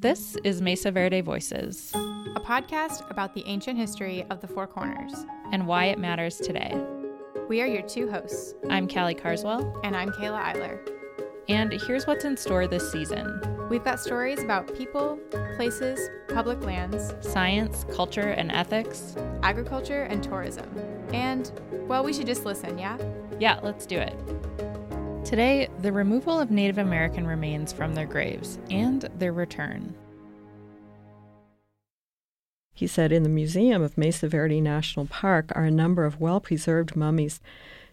This is Mesa Verde Voices, a podcast about the ancient history of the Four Corners and why it matters today. We are your two hosts. I'm Callie Carswell. And I'm Kayla Eiler. And here's what's in store this season we've got stories about people, places, public lands, science, culture, and ethics, agriculture, and tourism. And, well, we should just listen, yeah? Yeah, let's do it. Today, the removal of Native American remains from their graves and their return. He said in the Museum of Mesa Verde National Park are a number of well preserved mummies.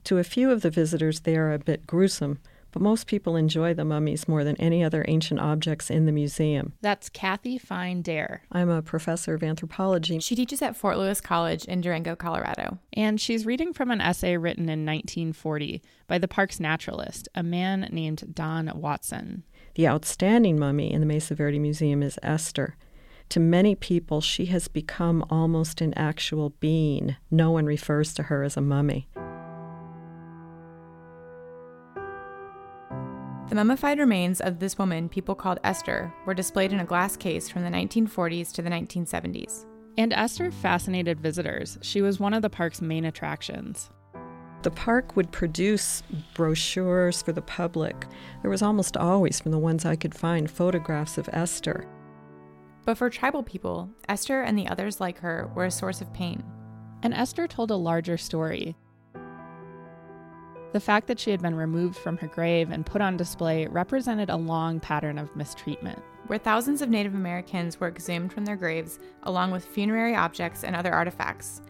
To a few of the visitors, they are a bit gruesome but most people enjoy the mummies more than any other ancient objects in the museum. That's Kathy Fine Dare. I'm a professor of anthropology. She teaches at Fort Lewis College in Durango, Colorado. And she's reading from an essay written in 1940 by the park's naturalist, a man named Don Watson. The outstanding mummy in the Mesa Verde Museum is Esther. To many people, she has become almost an actual being. No one refers to her as a mummy. The mummified remains of this woman people called Esther were displayed in a glass case from the 1940s to the 1970s. And Esther fascinated visitors. She was one of the park's main attractions. The park would produce brochures for the public. There was almost always, from the ones I could find, photographs of Esther. But for tribal people, Esther and the others like her were a source of pain. And Esther told a larger story. The fact that she had been removed from her grave and put on display represented a long pattern of mistreatment. Where thousands of Native Americans were exhumed from their graves, along with funerary objects and other artifacts.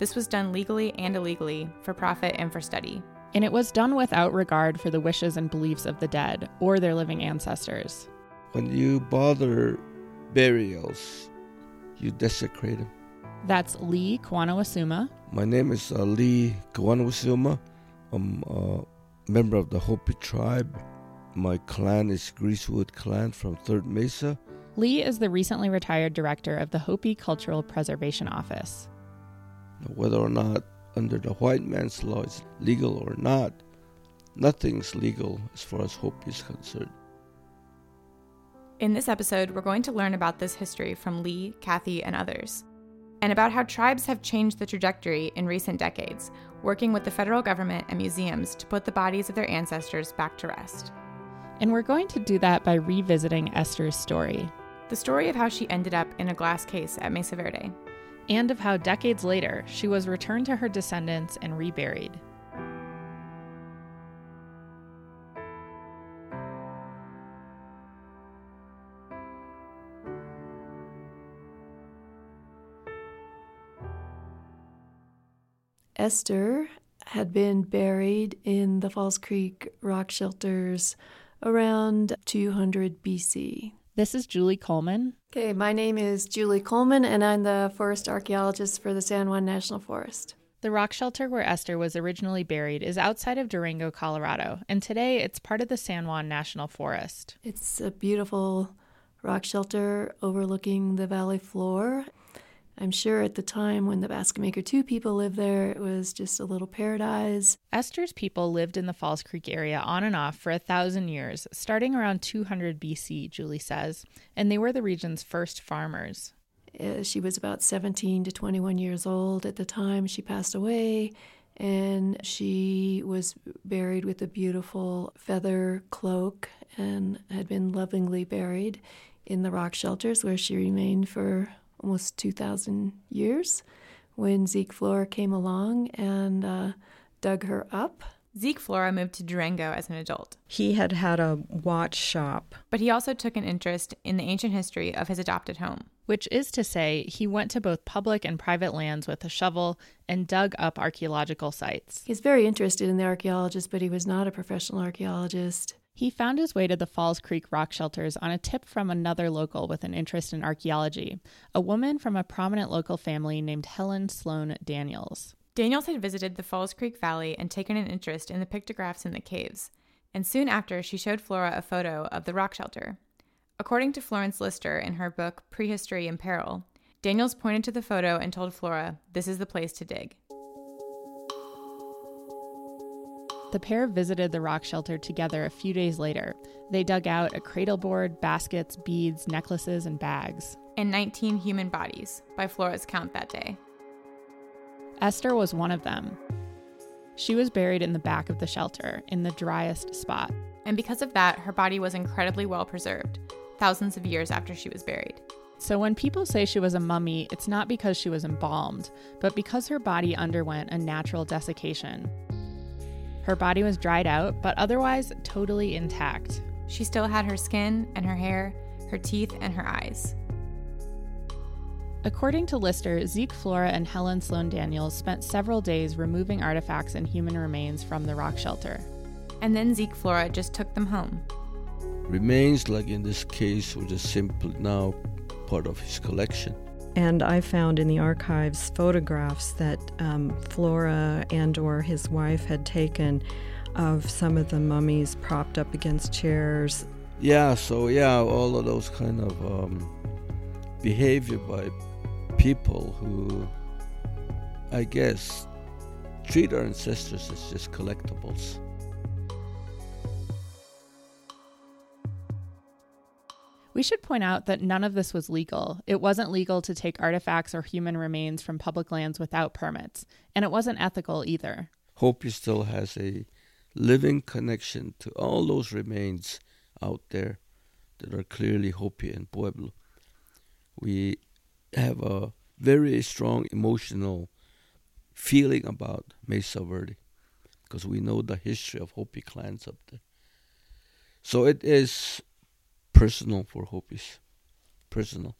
This was done legally and illegally, for profit and for study. And it was done without regard for the wishes and beliefs of the dead or their living ancestors. When you bother burials, you desecrate them. That's Lee Kuwanwisiwma. My name is uh, Lee Kuwanwisiwma. I'm a member of the Hopi tribe. My clan is Greasewood Clan from Third Mesa. Lee is the recently retired director of the Hopi Cultural Preservation Office. Whether or not under the white man's law is legal or not, nothing's legal as far as Hopi is concerned. In this episode, we're going to learn about this history from Lee, Kathy, and others, and about how tribes have changed the trajectory in recent decades, working with the federal government and museums to put the bodies of their ancestors back to rest. And we're going to do that by revisiting Esther's story the story of how she ended up in a glass case at Mesa Verde, and of how decades later she was returned to her descendants and reburied. Esther had been buried in the Falls Creek rock shelters around 200 BC. This is Julie Coleman. Okay, my name is Julie Coleman, and I'm the forest archaeologist for the San Juan National Forest. The rock shelter where Esther was originally buried is outside of Durango, Colorado, and today it's part of the San Juan National Forest. It's a beautiful rock shelter overlooking the valley floor. I'm sure at the time when the Basket Maker 2 people lived there, it was just a little paradise. Esther's people lived in the Falls Creek area on and off for a thousand years, starting around 200 BC, Julie says, and they were the region's first farmers. Uh, she was about 17 to 21 years old at the time she passed away, and she was buried with a beautiful feather cloak and had been lovingly buried in the rock shelters where she remained for almost 2,000 years when Zeke Flora came along and uh, dug her up. Zeke Flora moved to Durango as an adult. He had had a watch shop. But he also took an interest in the ancient history of his adopted home. Which is to say, he went to both public and private lands with a shovel and dug up archaeological sites. He's very interested in the archaeologists, but he was not a professional archaeologist. He found his way to the Falls Creek rock shelters on a tip from another local with an interest in archaeology, a woman from a prominent local family named Helen Sloan Daniels. Daniels had visited the Falls Creek Valley and taken an interest in the pictographs in the caves, and soon after she showed Flora a photo of the rock shelter. According to Florence Lister in her book Prehistory in Peril, Daniels pointed to the photo and told Flora, This is the place to dig. The pair visited the rock shelter together a few days later. They dug out a cradle board, baskets, beads, necklaces, and bags. And 19 human bodies, by Flora's count that day. Esther was one of them. She was buried in the back of the shelter, in the driest spot. And because of that, her body was incredibly well preserved, thousands of years after she was buried. So when people say she was a mummy, it's not because she was embalmed, but because her body underwent a natural desiccation. Her body was dried out, but otherwise totally intact. She still had her skin and her hair, her teeth and her eyes. According to Lister, Zeke Flora and Helen Sloan Daniels spent several days removing artifacts and human remains from the rock shelter. And then Zeke Flora just took them home. Remains, like in this case, were just simply now part of his collection. And I found in the archives photographs that um, Flora and or his wife had taken of some of the mummies propped up against chairs. Yeah, so yeah, all of those kind of um, behavior by people who, I guess, treat our ancestors as just collectibles. We should point out that none of this was legal. It wasn't legal to take artifacts or human remains from public lands without permits, and it wasn't ethical either. Hopi still has a living connection to all those remains out there that are clearly Hopi and Pueblo. We have a very strong emotional feeling about Mesa Verde because we know the history of Hopi clans up there. So it is personal for Hopis. Personal.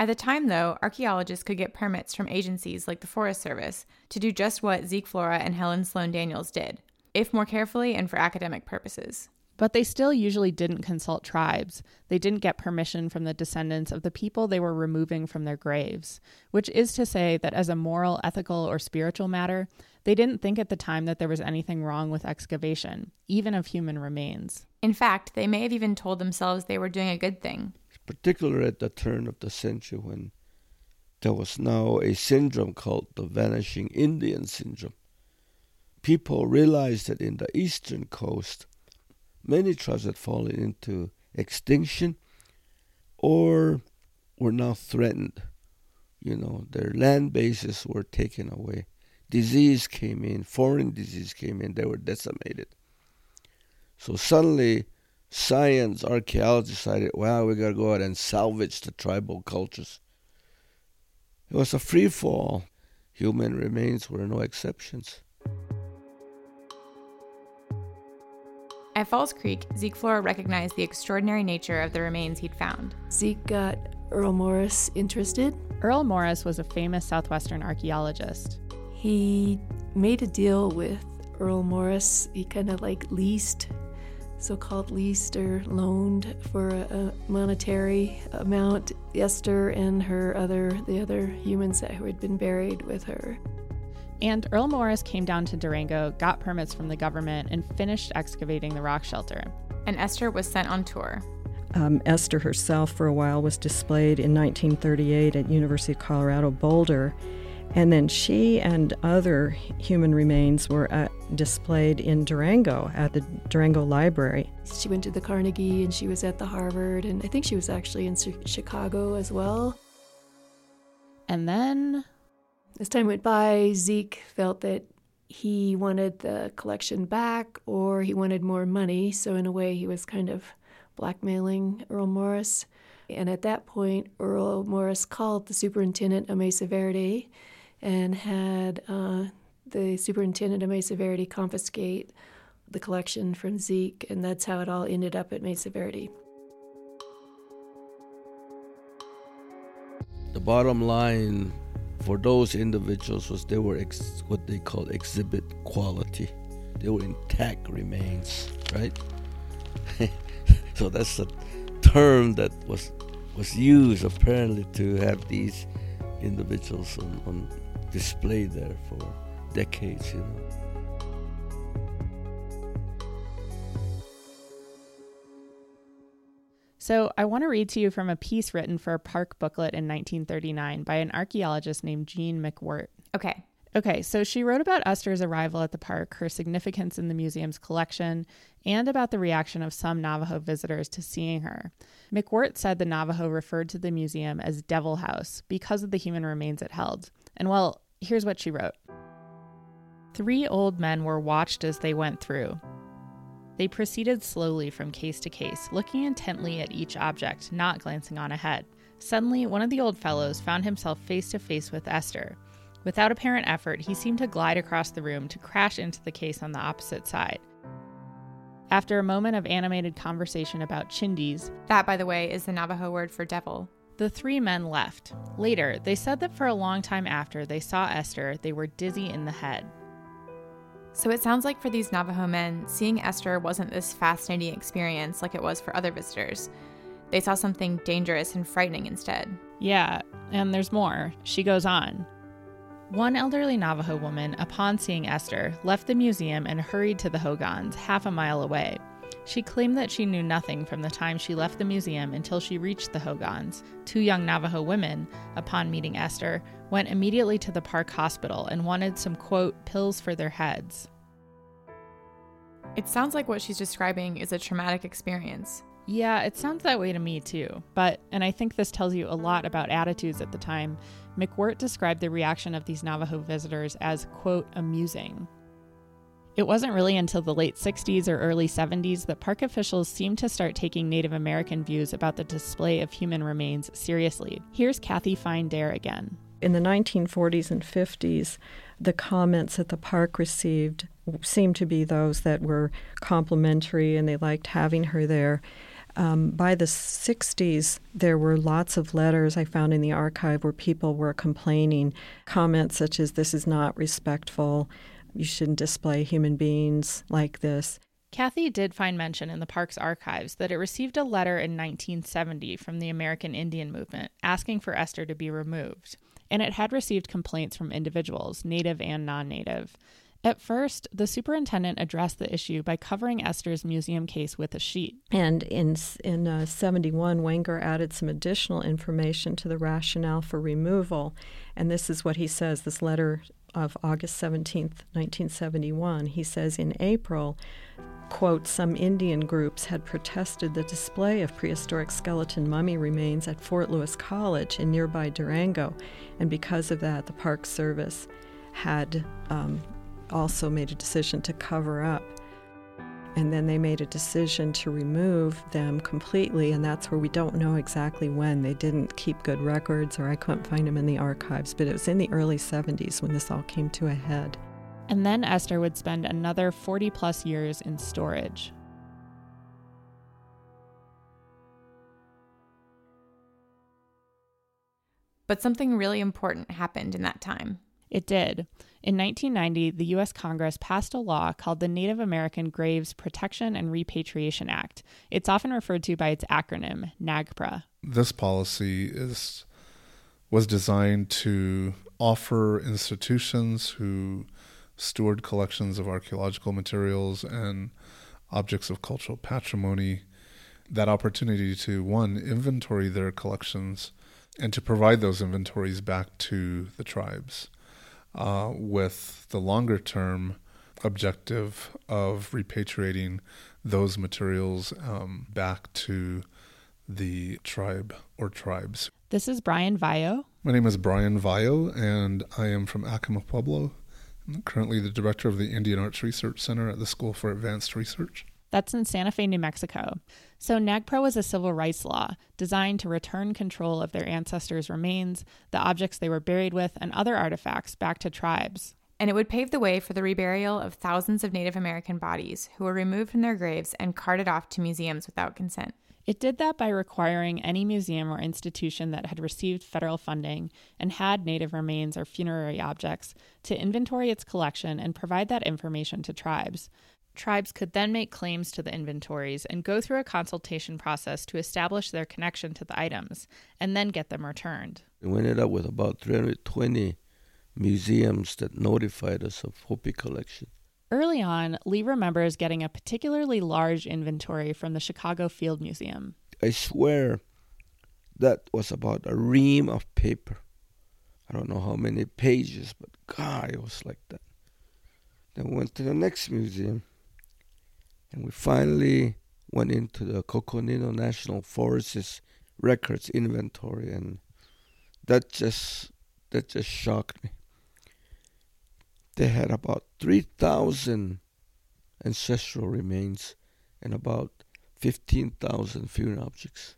At the time, though, archaeologists could get permits from agencies like the Forest Service to do just what Zeke Flora and Helen Sloan Daniels did, if more carefully and for academic purposes. But they still usually didn't consult tribes. They didn't get permission from the descendants of the people they were removing from their graves, which is to say that as a moral, ethical, or spiritual matter, they didn't think at the time that there was anything wrong with excavation, even of human remains. In fact, they may have even told themselves they were doing a good thing. Particularly at the turn of the century when there was now a syndrome called the vanishing Indian syndrome. People realized that in the eastern coast, many tribes had fallen into extinction or were now threatened. You know, their land bases were taken away. Disease came in, foreign disease came in, they were decimated. So suddenly, science, archaeology decided, wow, we gotta go out and salvage the tribal cultures. It was a free fall. Human remains were no exceptions. At Falls Creek, Zeke Flora recognized the extraordinary nature of the remains he'd found. Zeke got Earl Morris interested. Earl Morris was a famous Southwestern archaeologist. He made a deal with Earl Morris. He kind of like leased, so called leased or loaned for a, monetary amount Esther and her other, the other humans that who had been buried with her. And Earl Morris came down to Durango, got permits from the government, and finished excavating the rock shelter. And Esther was sent on tour. Um, Esther herself, for a while, was displayed in 1938 at University of Colorado Boulder, and then she and other human remains were uh, displayed in Durango at the Durango Library. She went to the Carnegie, and she was at the Harvard, and I think she was actually in Chicago as well. And then as time went by, Zeke felt that he wanted the collection back or he wanted more money. So, in a way, he was kind of blackmailing Earl Morris. And at that point, Earl Morris called the superintendent of Mesa Verde and had uh, the superintendent of Mesa Verde confiscate the collection from Zeke, and that's how it all ended up at Mesa Verde. The bottom line for those individuals was they were ex- what they call exhibit quality. They were intact remains, right? so that's a term that was was used apparently to have these individuals on, on display there for decades, you know. So, I want to read to you from a piece written for a park booklet in 1939 by an archaeologist named Jean McWhirt. Okay. Okay, so she wrote about Esther's arrival at the park, her significance in the museum's collection, and about the reaction of some Navajo visitors to seeing her. McWhirt said the Navajo referred to the museum as Devil House because of the human remains it held. And well, here's what she wrote Three old men were watched as they went through. They proceeded slowly from case to case, looking intently at each object, not glancing on ahead. Suddenly, one of the old fellows found himself face to face with Esther. Without apparent effort, he seemed to glide across the room to crash into the case on the opposite side. After a moment of animated conversation about chindis, That, by the way, is the Navajo word for devil. the three men left. Later, they said that for a long time after they saw Esther, they were dizzy in the head. So it sounds like for these Navajo men, seeing Esther wasn't this fascinating experience like it was for other visitors. They saw something dangerous and frightening instead. Yeah, and there's more. She goes on. One elderly Navajo woman, upon seeing Esther, left the museum and hurried to the Hogans, half a mile away. She claimed that she knew nothing from the time she left the museum until she reached the Hogans. Two young Navajo women, upon meeting Esther, went immediately to the park hospital and wanted some, quote, pills for their heads. It sounds like what she's describing is a traumatic experience. Yeah, it sounds that way to me too. But, and I think this tells you a lot about attitudes at the time, McWhirt described the reaction of these Navajo visitors as, quote, amusing. It wasn't really until the late 60s or early 70s that park officials seemed to start taking Native American views about the display of human remains seriously. Here's Kathy Fine Dare again. In the 1940s and 50s, the comments that the park received seemed to be those that were complimentary and they liked having her there. Um, by the 60s, there were lots of letters I found in the archive where people were complaining, comments such as, This is not respectful, you shouldn't display human beings like this. Kathy did find mention in the park's archives that it received a letter in 1970 from the American Indian movement asking for Esther to be removed, and it had received complaints from individuals, native and non native. At first, the superintendent addressed the issue by covering Esther's museum case with a sheet. And in in uh, 71, Wenger added some additional information to the rationale for removal, and this is what he says. This letter of August 17th, 1971. He says in April, quote, some Indian groups had protested the display of prehistoric skeleton mummy remains at Fort Lewis College in nearby Durango, and because of that, the Park Service had um, also made a decision to cover up. And then they made a decision to remove them completely, and that's where we don't know exactly when. They didn't keep good records, or I couldn't find them in the archives, but it was in the early 70s when this all came to a head. And then Esther would spend another 40 plus years in storage. But something really important happened in that time. It did. In 1990, the U.S. Congress passed a law called the Native American Graves Protection and Repatriation Act. It's often referred to by its acronym, NAGPRA. This policy is was designed to offer institutions who steward collections of archaeological materials and objects of cultural patrimony that opportunity to one inventory their collections and to provide those inventories back to the tribes uh, with the longer term objective of repatriating those materials um, back to the tribe or tribes. This is Brian Vallo. My name is Brian Vallo, and I am from Acoma Pueblo. I'm currently the director of the Indian Arts Research Center at the School for Advanced Research. That's in Santa Fe, New Mexico. So, NAGPRA was a civil rights law designed to return control of their ancestors' remains, the objects they were buried with, and other artifacts back to tribes. And it would pave the way for the reburial of thousands of Native American bodies who were removed from their graves and carted off to museums without consent. It did that by requiring any museum or institution that had received federal funding and had Native remains or funerary objects to inventory its collection and provide that information to tribes. Tribes could then make claims to the inventories and go through a consultation process to establish their connection to the items and then get them returned. We ended up with about 320 museums that notified us of Hopi collection. Early on, Lee remembers getting a particularly large inventory from the Chicago Field Museum. I swear that was about a ream of paper. I don't know how many pages, but God, it was like that. Then we went to the next museum, and we finally went into the Coconino National Forest's records inventory, and that just that just shocked me. They had about three thousand ancestral remains and about fifteen thousand funeral objects.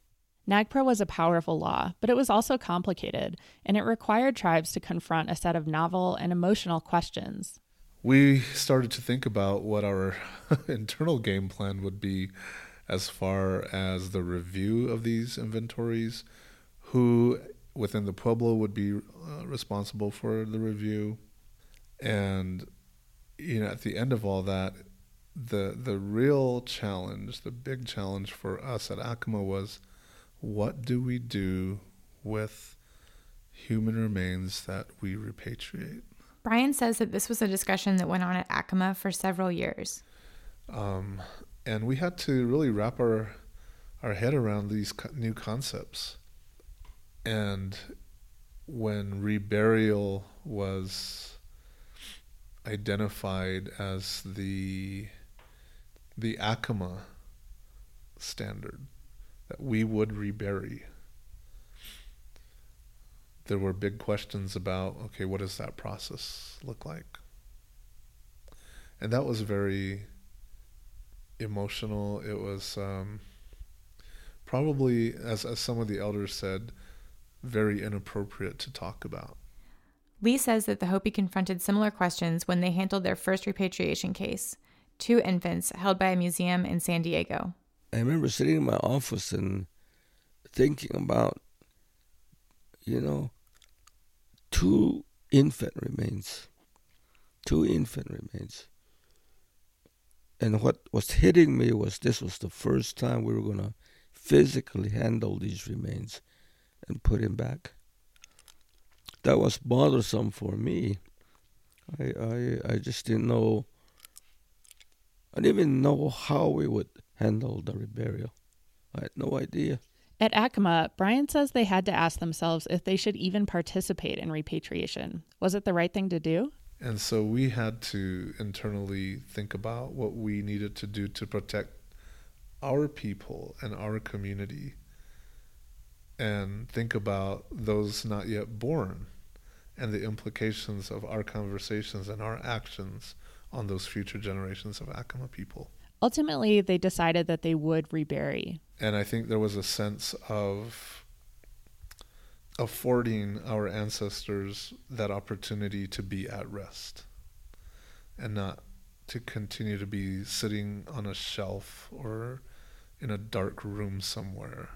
NAGPRA was a powerful law, but it was also complicated, and it required tribes to confront a set of novel and emotional questions. We started to think about what our internal game plan would be as far as the review of these inventories, who within the Pueblo would be uh, responsible for the review. And, you know, at the end of all that, the the real challenge, the big challenge for us at Acoma was what do we do with human remains that we repatriate? Brian says that this was a discussion that went on at Acoma for several years. Um, and we had to really wrap our our head around these co- new concepts. And when reburial was identified as the the Acoma standard, that we would rebury. There were big questions about okay, what does that process look like? And that was very emotional. It was um, probably, as, as some of the elders said, very inappropriate to talk about. Lee says that the Hopi confronted similar questions when they handled their first repatriation case two infants held by a museum in San Diego. I remember sitting in my office and thinking about, you know, two infant remains. Two infant remains. And what was hitting me was this was the first time we were going to physically handle these remains and put him back. That was bothersome for me. I, I, I just didn't know. I didn't even know how we would handle the reburial. I had no idea. At Acoma, Brian says they had to ask themselves if they should even participate in repatriation. Was it the right thing to do? And so we had to internally think about what we needed to do to protect our people and our community and think about those not yet born and the implications of our conversations and our actions on those future generations of Acoma people. Ultimately, they decided that they would rebury. And I think there was a sense of affording our ancestors that opportunity to be at rest and not to continue to be sitting on a shelf or in a dark room somewhere.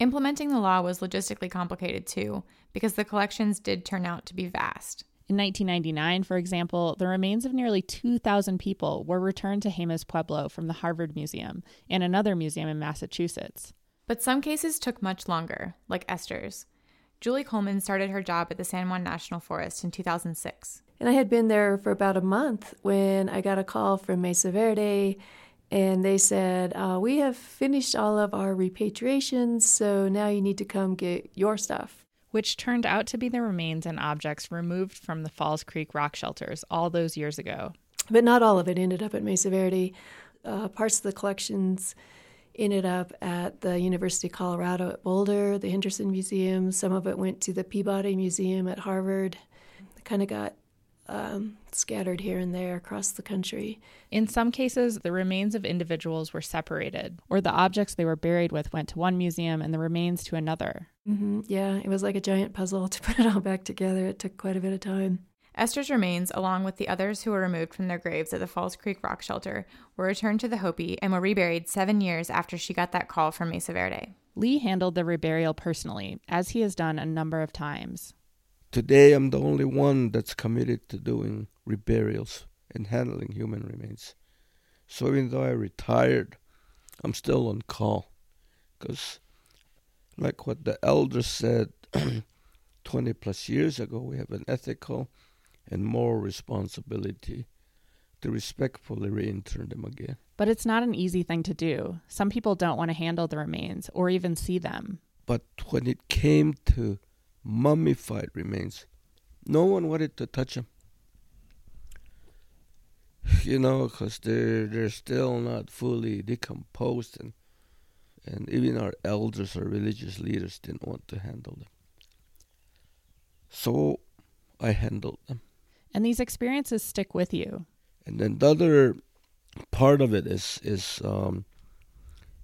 Implementing the law was logistically complicated too, because the collections did turn out to be vast. In 1999, for example, the remains of nearly 2,000 people were returned to Jemez Pueblo from the Harvard Museum and another museum in Massachusetts. But some cases took much longer, like Esther's. Julie Coleman started her job at the San Juan National Forest in 2006. And I had been there for about a month when I got a call from Mesa Verde, and they said, uh, We have finished all of our repatriations, so now you need to come get your stuff. Which turned out to be the remains and objects removed from the Falls Creek rock shelters all those years ago. But not all of it ended up at Mesa Verde. Uh, parts of the collections ended up at the University of Colorado at Boulder, the Henderson Museum. Some of it went to the Peabody Museum at Harvard. Kind of got um, scattered here and there across the country. In some cases, the remains of individuals were separated, or the objects they were buried with went to one museum and the remains to another. Mm-hmm. Yeah, it was like a giant puzzle to put it all back together. It took quite a bit of time. Esther's remains, along with the others who were removed from their graves at the Falls Creek Rock Shelter, were returned to the Hopi and were reburied seven years after she got that call from Mesa Verde. Lee handled the reburial personally, as he has done a number of times. Today, I'm the only one that's committed to doing reburials and handling human remains. So even though I retired, I'm still on call. Because, like what the elders said 20 plus years ago, we have an ethical and moral responsibility to respectfully reinter them again. But it's not an easy thing to do. Some people don't want to handle the remains or even see them. But when it came to mummified remains, no one wanted to touch them. You know, because they're they're still not fully decomposed, and and even our elders or religious leaders didn't want to handle them. So I handled them. And these experiences stick with you. And then the other part of it is is um,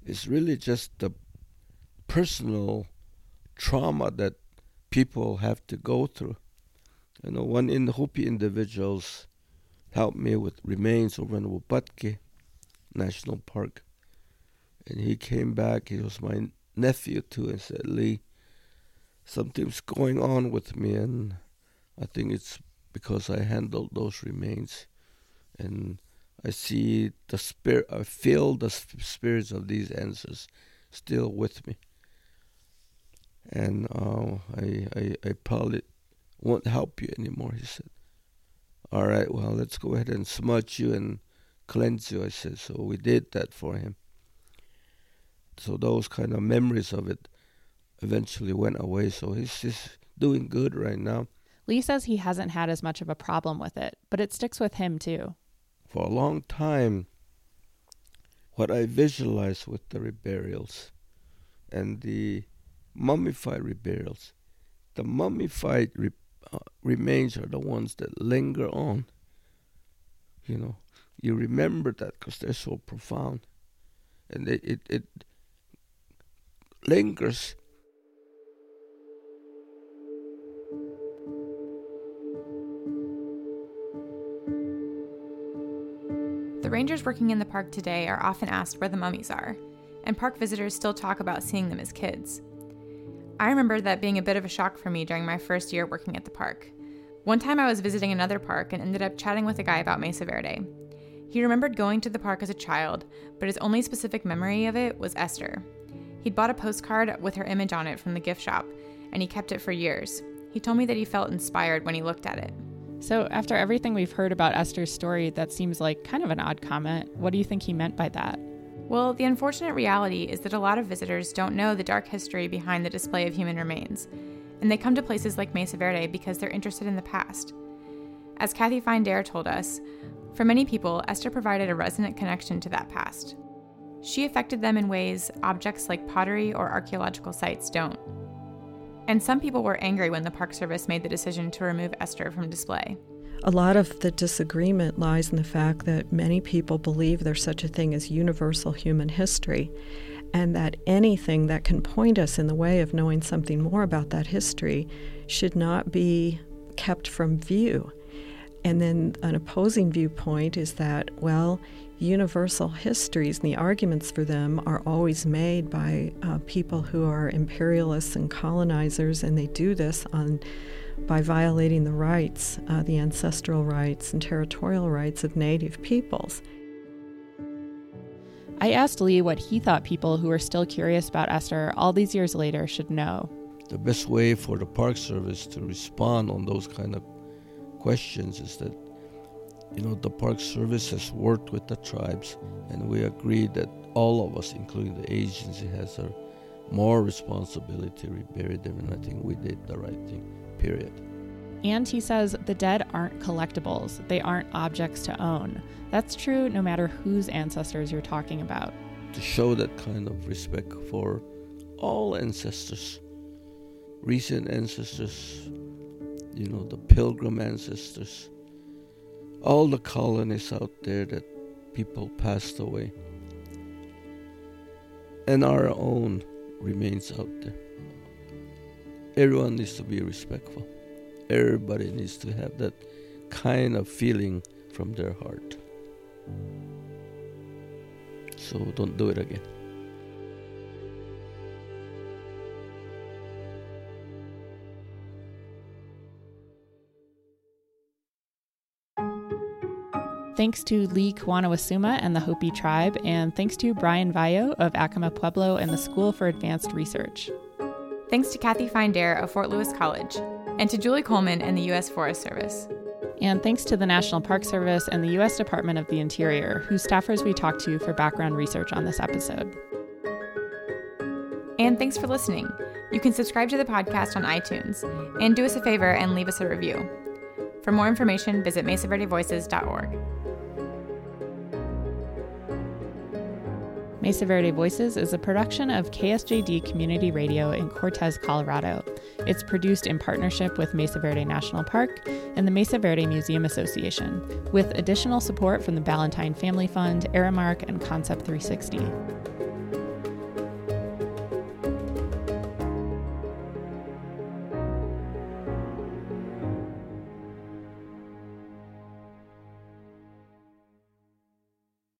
is really just the personal trauma that people have to go through. You know, one in the Hopi individuals helped me with remains over in Wupatki National Park. And he came back, he was my nephew too, and said, Lee, something's going on with me, and I think it's because I handled those remains. And I see the spirit, I feel the spirits of these ancestors still with me. And uh, I, I, I probably won't help you anymore, he said. All right, well, let's go ahead and smudge you and cleanse you, I said. So we did that for him. So those kind of memories of it eventually went away. So he's just doing good right now. Lee says he hasn't had as much of a problem with it, but it sticks with him too. For a long time, what I visualized with the reburials and the mummified reburials, the mummified re- uh, remains are the ones that linger on. You know, you remember that because they're so profound, and it, it, it lingers The rangers working in the park today are often asked where the mummies are, and park visitors still talk about seeing them as kids. I remember that being a bit of a shock for me during my first year working at the park. One time I was visiting another park and ended up chatting with a guy about Mesa Verde. He remembered going to the park as a child, but his only specific memory of it was Esther. He'd bought a postcard with her image on it from the gift shop, and he kept it for years. He told me that he felt inspired when he looked at it. So, after everything we've heard about Esther's story, that seems like kind of an odd comment. What do you think he meant by that? Well, the unfortunate reality is that a lot of visitors don't know the dark history behind the display of human remains, and they come to places like Mesa Verde because they're interested in the past. As Kathy Fine Dare told us, for many people, Esther provided a resonant connection to that past. She affected them in ways objects like pottery or archaeological sites don't. And some people were angry when the Park Service made the decision to remove Esther from display. A lot of the disagreement lies in the fact that many people believe there's such a thing as universal human history, and that anything that can point us in the way of knowing something more about that history should not be kept from view. And then an opposing viewpoint is that, well, universal histories and the arguments for them are always made by uh, people who are imperialists and colonizers, and they do this on by violating the rights, uh, the ancestral rights and territorial rights of Native peoples. I asked Lee what he thought people who are still curious about Esther all these years later should know. The best way for the Park Service to respond on those kind of questions is that you know, the Park Service has worked with the tribes, and we agreed that all of us, including the agency, has a more responsibility to rebury them, and I think we did the right thing, period. And he says the dead aren't collectibles, they aren't objects to own. That's true no matter whose ancestors you're talking about. To show that kind of respect for all ancestors, recent ancestors, you know, the pilgrim ancestors, all the colonies out there that people passed away, and our own remains out there. Everyone needs to be respectful. Everybody needs to have that kind of feeling from their heart. So don't do it again. Thanks to Lee Kuwanwisiwma and the Hopi tribe, and thanks to Brian Vallo of Acoma Pueblo and the School for Advanced Research. Thanks to Kathy Fine Dare of Fort Lewis College, and to Julie Coleman and the U.S. Forest Service. And thanks to the National Park Service and the U.S. Department of the Interior, whose staffers we talked to for background research on this episode. And thanks for listening. You can subscribe to the podcast on iTunes and do us a favor and leave us a review. For more information, visit mesaverdevoices.org. Mesa Verde Voices is a production of KSJD Community Radio in Cortez, Colorado. It's produced in partnership with Mesa Verde National Park and the Mesa Verde Museum Association, with additional support from the Ballantine Family Fund, Aramark, and Concept 360.